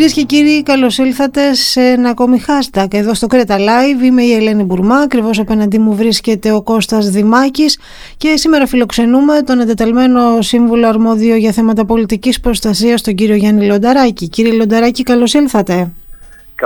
Κυρίες και κύριοι, καλώς ήλθατε σε ένα ακόμη hashtag εδώ στο Κρέτα Live. Είμαι η Ελένη Μπουρμά. Ακριβώς απέναντί μου βρίσκεται ο Κώστας Δημάκης και σήμερα φιλοξενούμε τον εντεταλμένο σύμβουλο αρμόδιο για θέματα πολιτικής προστασίας, τον κύριο Γιάννη Λονταράκη. Κύριε Λονταράκη, καλώς ήλθατε.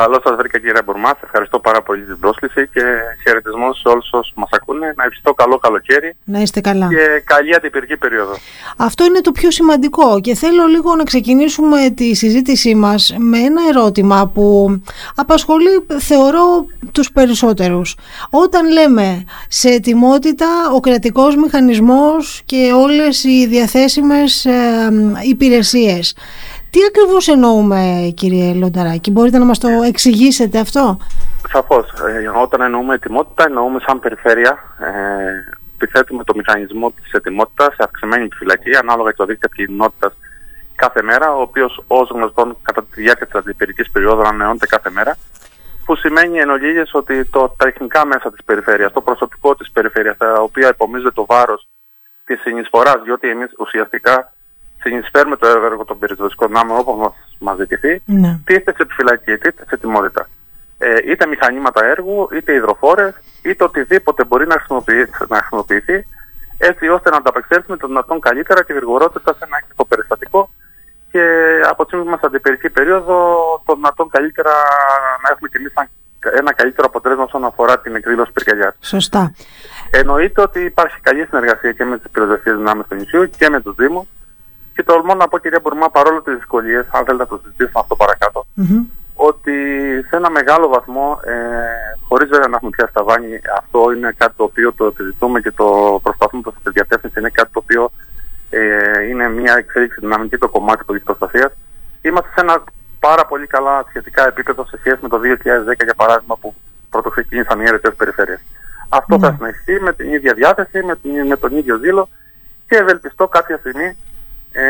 Καλώ σας βρήκα κύριε Μπουρμάς. Ευχαριστώ πάρα πολύ την πρόσκληση και χαιρετισμό σε όλους όσους μας ακούνε. Να ευχηθώ καλό καλοκαίρι. Να είστε καλά. Και καλή αντιπυρική περίοδο. Αυτό είναι το πιο σημαντικό και θέλω λίγο να ξεκινήσουμε τη συζήτησή μας με ένα ερώτημα που απασχολεί θεωρώ τους περισσότερους. Όταν λέμε σε ετοιμότητα ο κρατικός μηχανισμός και όλες οι διαθέσιμες ε, υπηρεσίες τι ακριβώς εννοούμε κύριε Λονταράκη, μπορείτε να μας το εξηγήσετε αυτό; Σαφώς, ε, όταν εννοούμε ετοιμότητα εννοούμε σαν περιφέρεια ε, επιθέτουμε το μηχανισμό της ετοιμότητας σε αυξημένη επιφυλακή ανάλογα με το δίκτυο κοινότητας κάθε μέρα, ο οποίος ως γνωστόν κατά τη διάρκεια της αντιπυρικής περίοδου ανανεώνεται κάθε μέρα που σημαίνει εν ολίγες ότι το, τα τεχνικά μέσα της περιφέρειας, το προσωπικό της περιφέρειας, τα οποία υπομίζεται το βάρος της συνεισφοράς, διότι εμείς ουσιαστικά συνεισφέρουμε το έργο των πυροσβεστικών δυνάμεων όπως μας, μας ζητηθεί, ναι. τίθεται σε επιφυλακή, τίθεται σε ετοιμότητα. Ε, είτε μηχανήματα έργου, είτε υδροφόρες, είτε οτιδήποτε μπορεί να χρησιμοποιηθεί, να χρησιμοποιηθεί έτσι ώστε να ανταπεξέλθουμε το δυνατόν καλύτερα και γρηγορότερα σε ένα έκτακτο περιστατικό και από τη μας αντιπερική περίοδο το δυνατόν καλύτερα να έχουμε κυλήσει ένα καλύτερο αποτέλεσμα όσον αφορά την εκδήλωση πυρκαγιάς. Σωστά. Εννοείται ότι υπάρχει καλή συνεργασία και με τις πυροσβεστικές δυνάμεις του νησιού και με τους Δήμους και τολμώ να πω, κυρία Μπουρμά, παρόλο τις δυσκολίες, αν θέλετε να το συζητήσουμε αυτό παρακάτω, ότι σε ένα μεγάλο βαθμό, ε, χωρίς βέβαια να έχουμε πια στα βάνη, αυτό είναι κάτι το οποίο το επιζητούμε και το προσπαθούμε προς τη διατεύθυνση. Είναι κάτι το οποίο ε, είναι μια εξέλιξη δυναμική το κομμάτι της προστασίας. Είμαστε σε ένα πάρα πολύ καλά σχετικά επίπεδο σε σχέση με το 2010, για παράδειγμα, που πρώτο ξεκίνησαν οι αιρετές περιφέρειες. Αυτό θα συνεχιστεί με την ίδια διάθεση, με, την, με τον ίδιο ζήλο και ευελπιστώ κάποια στιγμή ε,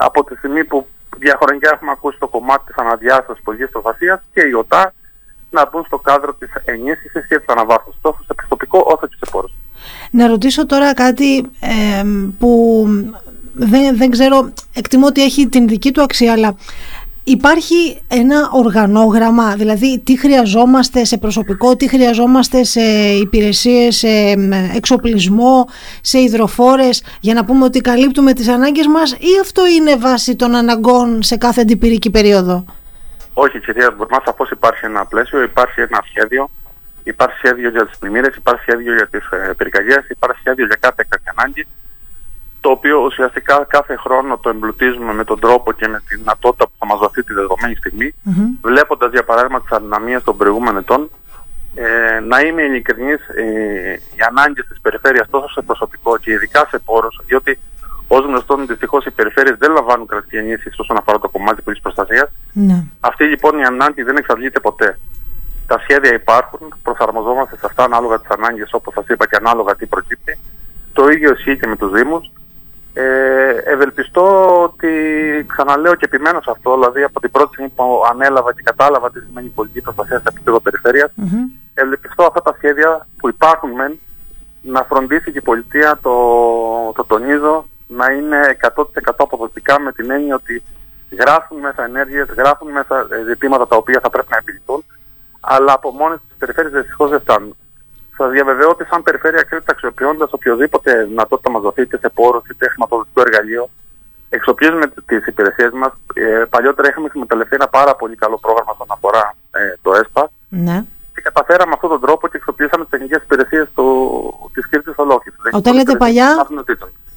από τη στιγμή που διαχρονικά έχουμε ακούσει το κομμάτι της αναδιάστασης πολιτικής προστασίας και η ΟΤΑ να μπουν στο κάδρο της ενίσχυσης και της αναβάθμισης τόσο σε πιστοπικό όσο και σε πόρους. Να ρωτήσω τώρα κάτι ε, που δεν, δεν ξέρω, εκτιμώ ότι έχει την δική του αξία, αλλά Υπάρχει ένα οργανόγραμμα, δηλαδή τι χρειαζόμαστε σε προσωπικό, τι χρειαζόμαστε σε υπηρεσίες, σε εξοπλισμό, σε υδροφόρες για να πούμε ότι καλύπτουμε τις ανάγκες μας ή αυτό είναι βάση των αναγκών σε κάθε αντιπυρική περίοδο; Όχι κυρία Μπουρμά, σαφώς υπάρχει ένα πλαίσιο, υπάρχει ένα σχέδιο, υπάρχει σχέδιο για τις πλημμύρες, υπάρχει σχέδιο για τις ε, πυρκαγιές, υπάρχει σχέδιο για κάθε ανάγκη το οποίο ουσιαστικά κάθε χρόνο το εμπλουτίζουμε με τον τρόπο και με τη δυνατότητα που θα μας δοθεί τη δεδομένη στιγμή, mm-hmm. βλέποντας για παράδειγμα τις αδυναμίες των προηγούμενων ετών, ε, να είμαι ειλικρινής, ε, οι ανάγκες της περιφέρειας τόσο σε προσωπικό και ειδικά σε πόρους, διότι ως γνωστόν δυστυχώς οι περιφέρειες δεν λαμβάνουν κρατική ενίσχυση όσον αφορά το κομμάτι της προστασίας. Mm-hmm. Αυτή λοιπόν η ανάγκη δεν εξαντλείται ποτέ. Τα σχέδια υπάρχουν, προσαρμοζόμαστε σε αυτά ανάλογα τις ανάγκες όπως σας είπα και ανάλογα τι προκύπτει. Το ίδιο ισχύει και με τους Δήμους. Ε, ευελπιστώ ότι ξαναλέω και επιμένω σε αυτό, δηλαδή από την πρώτη στιγμή που ανέλαβα και κατάλαβα τι σημαίνει πολιτική προστασία σε επίπεδο περιφέρειας, mm-hmm. ευελπιστώ αυτά τα σχέδια που υπάρχουν μεν να φροντίσει και η πολιτεία, το, το τονίζω, να είναι 100% αποδοτικά με την έννοια ότι γράφουν μέσα ενέργειες, γράφουν μέσα ε, ζητήματα τα οποία θα πρέπει να επιληθούν, αλλά από μόνες τις περιφέρειες δυστυχώς δεν φτάνουν. Σας διαβεβαιώ ότι σαν περιφέρεια Κρήτη αξιοποιώντα οποιοδήποτε δυνατότητα μας δοθεί είτε σε πόρους είτε χρηματοδοτικό εργαλείο, εξοπλίζουμε τις υπηρεσίες μας. Ε, παλιότερα είχαμε συμμεταλλευτεί ένα πάρα πολύ καλό πρόγραμμα στον αφορά ε, το ΕΣΠΑ. Ναι. Και καταφέραμε αυτόν τον τρόπο και εξοπλίσαμε τις τεχνικές υπηρεσίες της Κρήτη ολόκληρη. Όταν λέτε παλιά,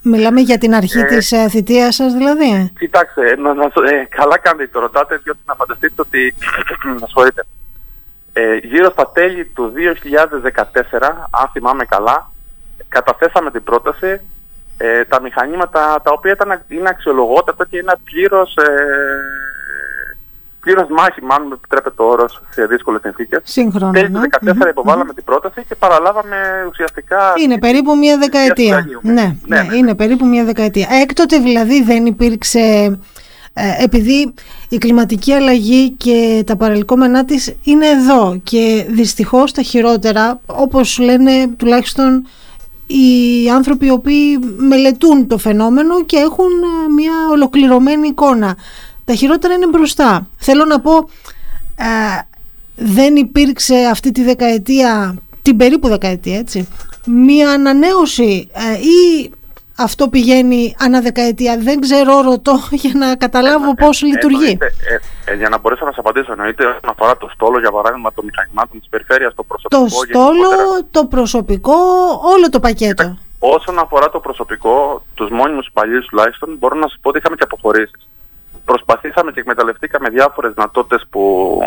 μιλάμε για την αρχή ε, της ε, θητείας σας δηλαδή. Κοιτάξτε, να, να, ε, καλά κάνετε το ρωτάτε, διότι να φανταστείτε ότι. να ε, γύρω στα τέλη του 2014, αν θυμάμαι καλά, καταθέσαμε την πρόταση ε, τα μηχανήματα τα οποία ήταν, είναι αξιολογότατα και είναι πλήρως, ε, πλήρως μάχημα, αν με επιτρέπετε το όρος, σε δύσκολες συνθήκες. Σύγχρονα, Τέλη του 2014 υποβάλαμε την πρόταση και παραλάβαμε ουσιαστικά... Είναι περίπου μία δεκαετία. Ναι, ναι, ναι, ναι, είναι περίπου μία δεκαετία. Έκτοτε δηλαδή δεν υπήρξε ε, επειδή η κλιματική αλλαγή και τα παρελκόμενά της είναι εδώ και δυστυχώς τα χειρότερα όπως λένε τουλάχιστον οι άνθρωποι οι οποίοι μελετούν το φαινόμενο και έχουν ε, μια ολοκληρωμένη εικόνα. τα χειρότερα είναι μπροστά. Θέλω να πω, ε, δεν υπήρξε αυτή τη δεκαετία, την περίπου δεκαετία έτσι, μία ανανέωση ε, ή αυτό πηγαίνει ανά δεκαετία. Δεν ξέρω, ρωτώ για να καταλάβω ε, πώς λειτουργεί. Ε, για να μπορέσω να σα απαντήσω, εννοείται όσον αφορά το στόλο, για παράδειγμα, των μηχανημάτων τη περιφέρεια, το προσωπικό. Το στόλο, το προσωπικό, όλο το πακέτο. Όσον αφορά το προσωπικό, τους μόνιμους υπαλλήλους τουλάχιστον, μπορώ να σας πω ότι είχαμε και αποχωρήσεις. Προσπαθήσαμε και εκμεταλλευτήκαμε διάφορες δυνατότητες που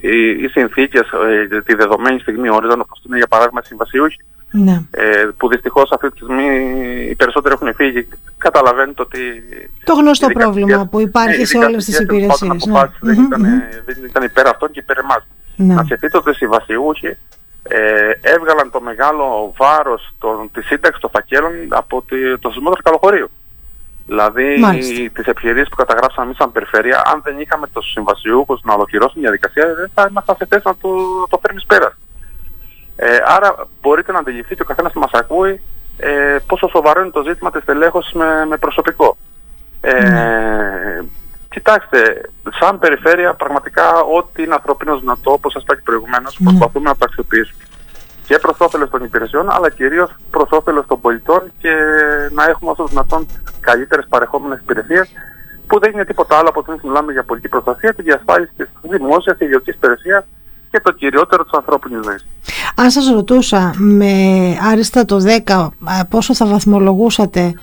οι, οι συνθήκες ε, τη δεδομένη στιγμή όριζαν, όπως είναι για παράδειγμα συμβασιούχοι. Ναι. Ε, που δυστυχώς αυτή τη στιγμή οι περισσότεροι έχουν φύγει. Καταλαβαίνετε ότι. Το γνωστό πρόβλημα που υπάρχει ναι, σε όλες τις υπηρεσίες. Ναι. Δεν, ήταν, δεν ήταν υπέρ αυτών και υπέρ εμάς. Ναι. Να σκεφτείτε ότι οι συμβασιούχοι ε, έβγαλαν το μεγάλο βάρος της σύνταξης των φακέλων από το σεισμό του Καλοχωρίου. Δηλαδή, τις ευκαιρίε που καταγράψαμε εμείς σαν περιφέρεια, αν δεν είχαμε τους συμβασιούχους να ολοκληρώσουν τη διαδικασία, δεν θα ήμασταν σε θέση να το, το φέρνεις πέρα. Ε, άρα, μπορείτε να αντιληφθεί και ο καθένας που μας ακούει ε, πόσο σοβαρό είναι το ζήτημα της τελέχωση με, με προσωπικό. Ε, mm. Κοιτάξτε, σαν περιφέρεια, πραγματικά ό,τι είναι ανθρωπίνος δυνατό, όπως σας είπα και προηγουμένως, mm. προσπαθούμε να το αξιοποιήσουμε και προς όφελος των υπηρεσιών, αλλά κυρίως προς όφελος των πολιτών και να έχουμε όσο δυνατόν καλύτερες παρεχόμενες υπηρεσίες, που δεν είναι τίποτα άλλο από ότι μιλάμε για πολιτική προστασία, τη διασφάλιση της δημόσιας και ιδιωτικής υπηρεσίας και το κυριότερο της ανθρώπινης ζωής. Αν σας ρωτούσα με άριστα το 10 πόσο θα βαθμολογούσατε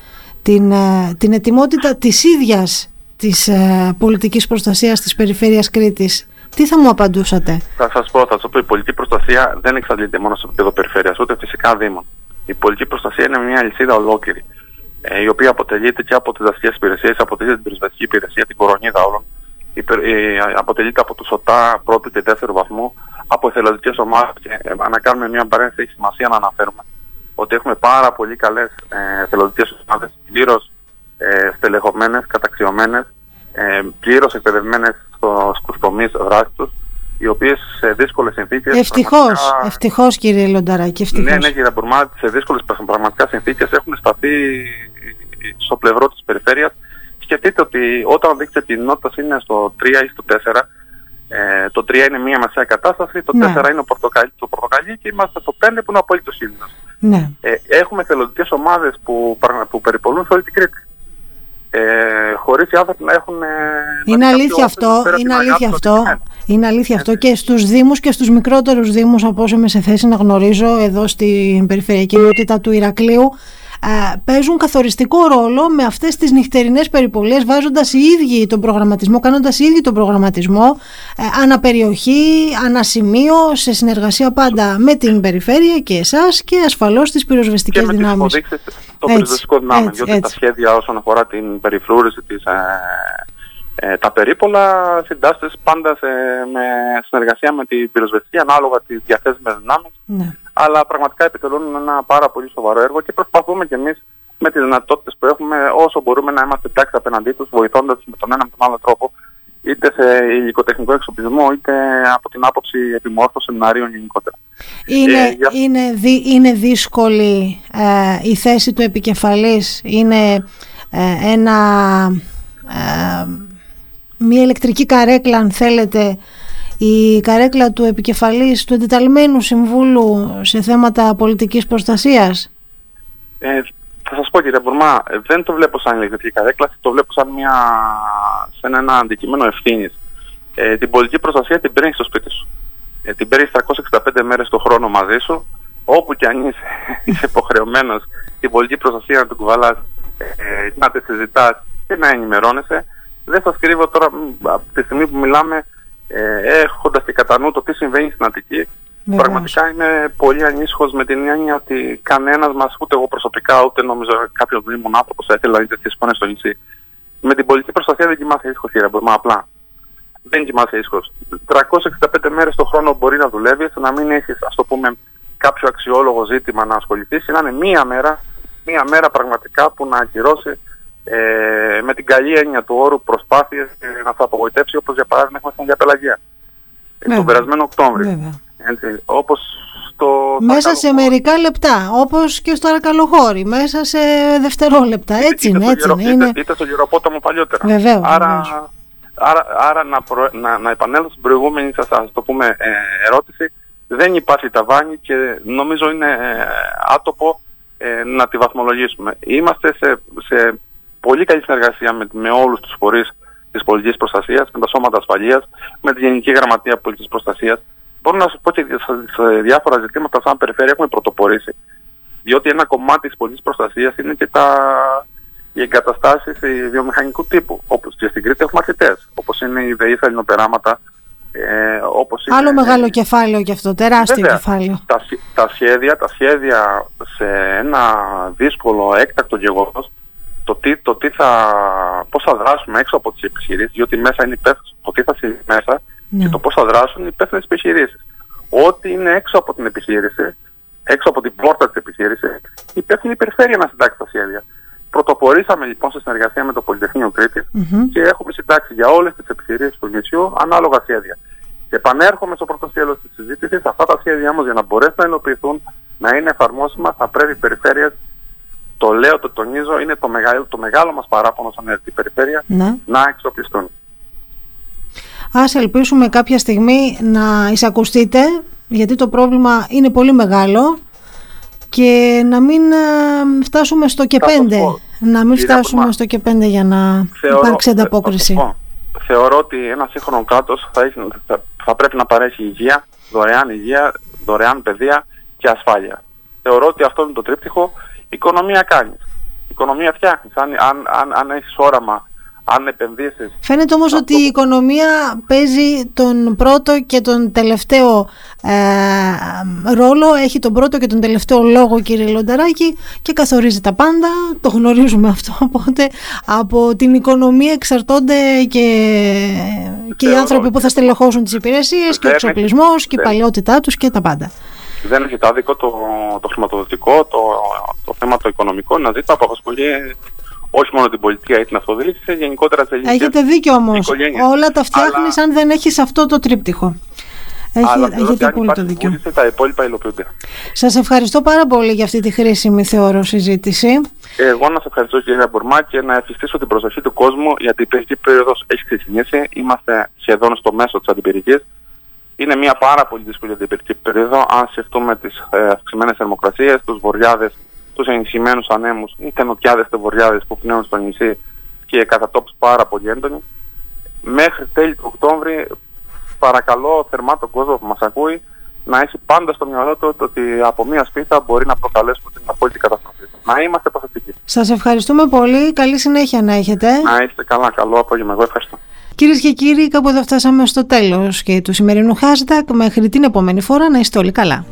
την, ε, την ετοιμότητα της ίδιας της ε, πολιτικής προστασίας της περιφέρειας Κρήτης τι θα μου απαντούσατε; Θα σας πω, θα σας πω, η πολιτική προστασία δεν εξαντλείται μόνο στο επίπεδο περιφέρειας, ούτε φυσικά δήμων. Η πολιτική προστασία είναι μια λυσίδα ολόκληρη, ε, η οποία αποτελείται και από τις δασικές υπηρεσίες, αποτελείται την πυροσβεστική υπηρεσία, την κορονίδα όλων, ε, αποτελείται από του ΟΤΑ πρώτου και δεύτερου βαθμού, από εθελοντικές ομάδες. Και ε, να κάνουμε μια παρένθεση, έχει σημασία να αναφέρουμε ότι έχουμε πάρα πολύ καλές ε, εθελοντικές ομάδες, πλήρως ε, στελεχωμένες, καταξιωμένες, ε, πλήρως εκπαιδευμένες στους τομείς δράσης τους οι οποίες σε δύσκολες συνθήκες... Ευτυχώς, πραγματικά... ευτυχώς κύριε Λονταράκη, ευτυχώς. Ναι, ναι κύριε Μπουρμά, σε δύσκολες πραγματικά συνθήκες έχουν σταθεί στο πλευρό της περιφέρειας. Σκεφτείτε ότι όταν δείξετε την νότητα είναι στο 3 ή στο 4, ε, το 3 είναι μια μεσαία κατάσταση, το 4 ναι. είναι ο πορτοκαλί, το πορτοκαλί και είμαστε στο 5 που είναι απολύτω ήλιο. Ναι. Ε, έχουμε θελοντικές ομάδες που, που περιπολούν σε όλη την Κρήτη ε, χωρίς οι άνθρωποι να έχουν... Ε, είναι αλήθεια αυτό, είναι αλήθεια αυτό. Είναι αλήθεια αυτό και στους Δήμους και στους μικρότερους Δήμους από όσο είμαι σε θέση να γνωρίζω εδώ στην περιφερειακή ενότητα του Ηρακλείου ε, παίζουν καθοριστικό ρόλο με αυτές τις νυχτερινές περιπολίες βάζοντας οι ίδιοι τον προγραμματισμό, κάνοντας οι ίδιοι τον προγραμματισμό ε, αναπεριοχή, ανασημείο, σε συνεργασία πάντα με την περιφέρεια και εσάς και ασφαλώς τις πυροσβεστικές και δυνάμεις. Και με το πυροσβεστικό δυνάμει, διότι τα σχέδια όσον αφορά την περιφρούρηση της ε, ε, τα περίπολα συντάσσεται πάντα σε, με συνεργασία με την πυροσβεστική ανάλογα τις διαθέσιμες δυνάμεις. Ναι. Αλλά πραγματικά επιτελούν ένα πάρα πολύ σοβαρό έργο και προσπαθούμε κι εμείς με τις δυνατότητες που έχουμε όσο μπορούμε να είμαστε εντάξει απέναντί τους, βοηθώντας με τον ένα με τον άλλο τρόπο, είτε σε υλικοτεχνικό εξοπλισμό, είτε από την άποψη επιμόρφωσης σεμιναρίων γενικότερα. Είναι, ε, είναι, δι, είναι δύσκολη ε, η θέση του επικεφαλής, είναι ε, ένα μια ηλεκτρική καρέκλα αν θέλετε η καρέκλα του επικεφαλής του εντεταλμένου συμβούλου σε θέματα πολιτικής προστασίας. Ε, θα σας πω κύριε Μπουρμά, δεν το βλέπω σαν ηλεκτρική καρέκλα, το βλέπω σαν, μια, σαν ένα αντικείμενο ευθύνης. Ε, την πολιτική προστασία την παίρνει στο σπίτι σου. Ε, την παίρνεις 365 μέρες το χρόνο μαζί σου, όπου και αν είσαι, είσαι υποχρεωμένος την πολιτική προστασία να την κουβαλάς, ε, να τη συζητάς και να ενημερώνεσαι δεν σας κρύβω τώρα από τη στιγμή που μιλάμε ε, έχοντας και κατά νου το τι συμβαίνει στην Αττική Πραγματικά είμαι πολύ ανήσυχος με την έννοια ότι κανένας μας, ούτε εγώ προσωπικά, ούτε νομίζω κάποιος δήμον άνθρωπος θα ήθελε να δει τέτοιες εικόνες στο νησί. Με την πολιτική προστασία δεν κοιμάσαι ήσυχος κύριε Μπορμά, απλά. Δεν κοιμάσαι ήσυχος. 365 μέρες το χρόνο μπορεί να δουλεύεις, να μην έχεις, ας το πούμε, κάποιο αξιόλογο ζήτημα να ασχοληθείς, να είναι μία μέρα, μία μέρα πραγματικά που να ακυρώσει ε, με την καλή έννοια του όρου προσπάθειες να θα απογοητεύσει όπως για παράδειγμα έχουμε στην διαπελαγία ε, τον περασμένο Οκτώβριο. Έτσι, όπως στο Μέσα σε μερικά λεπτά, όπως και στο Αρακαλοχώρι, μέσα σε δευτερόλεπτα, έτσι είναι, έτσι είναι. Είτε, είτε στο γεροπόταμο παλιότερα. Βεβαίως, άρα, βεβαίως. άρα, άρα να, προ, να, να επανέλθω στην προηγούμενη σας ας το πούμε ε, ερώτηση, δεν υπάρχει ταβάνι και νομίζω είναι ε, άτοπο ε, να τη βαθμολογήσουμε. Είμαστε σε, σε πολύ καλή συνεργασία με, με όλους τους φορείς της πολιτικής προστασίας, με τα σώματα ασφαλείας, με τη Γενική Γραμματεία Πολιτικής Προστασίας. Μπορώ να σου πω και σε διάφορα ζητήματα σαν περιφέρεια έχουμε πρωτοπορήσει. Διότι ένα κομμάτι της πολιτικής προστασίας είναι και τα, οι εγκαταστάσεις βιομηχανικού τύπου. Όπως και στην Κρήτη έχουμε αρκετές. Όπως είναι η ΔΕΗ Ελληνοπεράματα, ε, όπως είναι, Άλλο μεγάλο κεφάλαιο και αυτό, τεράστιο βέβαια, κεφάλαιο. Τα, τα, σχέδια, τα σχέδια σε ένα δύσκολο έκτακτο γεγονός, το τι, το τι θα, πώς θα δράσουμε έξω από τις επιχειρήσεις, διότι μέσα είναι υπεύθυνο, το τι θα συμβεί μέσα ναι. και το πώς θα δράσουν οι υπεύθυνες επιχειρήσεις. Ό,τι είναι έξω από την επιχείρηση, έξω από την πόρτα της επιχείρησης, υπεύθυνη η περιφέρεια να συντάξει τα σχέδια. Πρωτοπορήσαμε λοιπόν σε συνεργασία με το Πολυτεχνείο Κρήτης mm-hmm. και έχουμε συντάξει για όλες τις επιχειρήσεις του νησιού ανάλογα σχέδια. Και επανέρχομαι στο πρώτο σκέλος της συζήτησης, αυτά τα σχέδια μας για να μπορέσουν να υλοποιηθούν, να είναι εφαρμόσιμα, θα πρέπει οι περιφέρειες, το λέω, το τονίζω, είναι το μεγάλο, το μεγάλο μας παράπονο σαν έρθει περιφέρεια, ναι. να εξοπλιστούν. Ας ελπίσουμε κάποια στιγμή να εισακουστείτε, γιατί το πρόβλημα είναι πολύ μεγάλο και να μην ε, φτάσουμε στο και πέντε. Να μην φτάσουμε στο και πέντε για να θεωρώ, υπάρξει ανταπόκριση. θεωρώ ότι ένα σύγχρονο κράτος θα, θα, θα, πρέπει να παρέχει υγεία, δωρεάν υγεία, δωρεάν παιδεία και ασφάλεια. Θεωρώ ότι αυτό είναι το τρίπτυχο. Οικονομία κάνεις. Οικονομία φτιάχνεις. Αν, αν, αν, αν έχεις όραμα αν επενδύσεις... Φαίνεται όμως ότι η οικονομία παίζει τον πρώτο και τον τελευταίο ε, ρόλο, έχει τον πρώτο και τον τελευταίο λόγο κύριε Λονταράκη και καθορίζει τα πάντα, το γνωρίζουμε αυτό, οπότε από την οικονομία εξαρτώνται και, και οι άνθρωποι που θα στελεχώσουν τις υπηρεσίες και ο εξοπλισμός και η παλαιότητά τους και τα πάντα. Δεν έχει το άδικο το, το χρηματοδοτικό, το, το θέμα το οικονομικό, να ζητά που απασχολεί όχι μόνο την πολιτεία ή την αυτοδιοίκηση, γενικότερα σε Έχετε δίκιο όμως. Όλα τα φτιάχνεις Αλλά... αν δεν έχεις αυτό το τρίπτυχο. Έχει, Αλλά έχετε απόλυτο δίκιο. Τα υπόλοιπα υλοποιούνται. Σας ευχαριστώ πάρα πολύ για αυτή τη χρήσιμη θεωρώ συζήτηση. Εγώ να σα ευχαριστώ κύριε Μπουρμά και να εφιστήσω την προσοχή του κόσμου γιατί η παιδική περίοδος έχει ξεκινήσει. Είμαστε σχεδόν στο μέσο της αντιπυρικής. Είναι μια πάρα πολύ δύσκολη αντιπυρική περίοδο αν σκεφτούμε τις ε, αυξημένες θερμοκρασίες, τους βοριάδες τους ενισχυμένους ανέμους ή τενοκιάδες τεβοριάδες που πνέουν στο νησί και κατά τόπους πάρα πολύ έντονοι. Μέχρι τέλη του Οκτώβρη παρακαλώ θερμά τον κόσμο που μας ακούει να έχει πάντα στο μυαλό του ότι από μία σπίθα μπορεί να προκαλέσουμε την απόλυτη καταστροφή. Να είμαστε παθητικοί. Σας ευχαριστούμε πολύ. Καλή συνέχεια να έχετε. Να είστε καλά. Καλό απόγευμα. Εγώ ευχαριστώ. Κυρίες και κύριοι, κάπου εδώ φτάσαμε στο τέλος και του σημερινού hashtag. Μέχρι την επόμενη φορά να είστε όλοι καλά.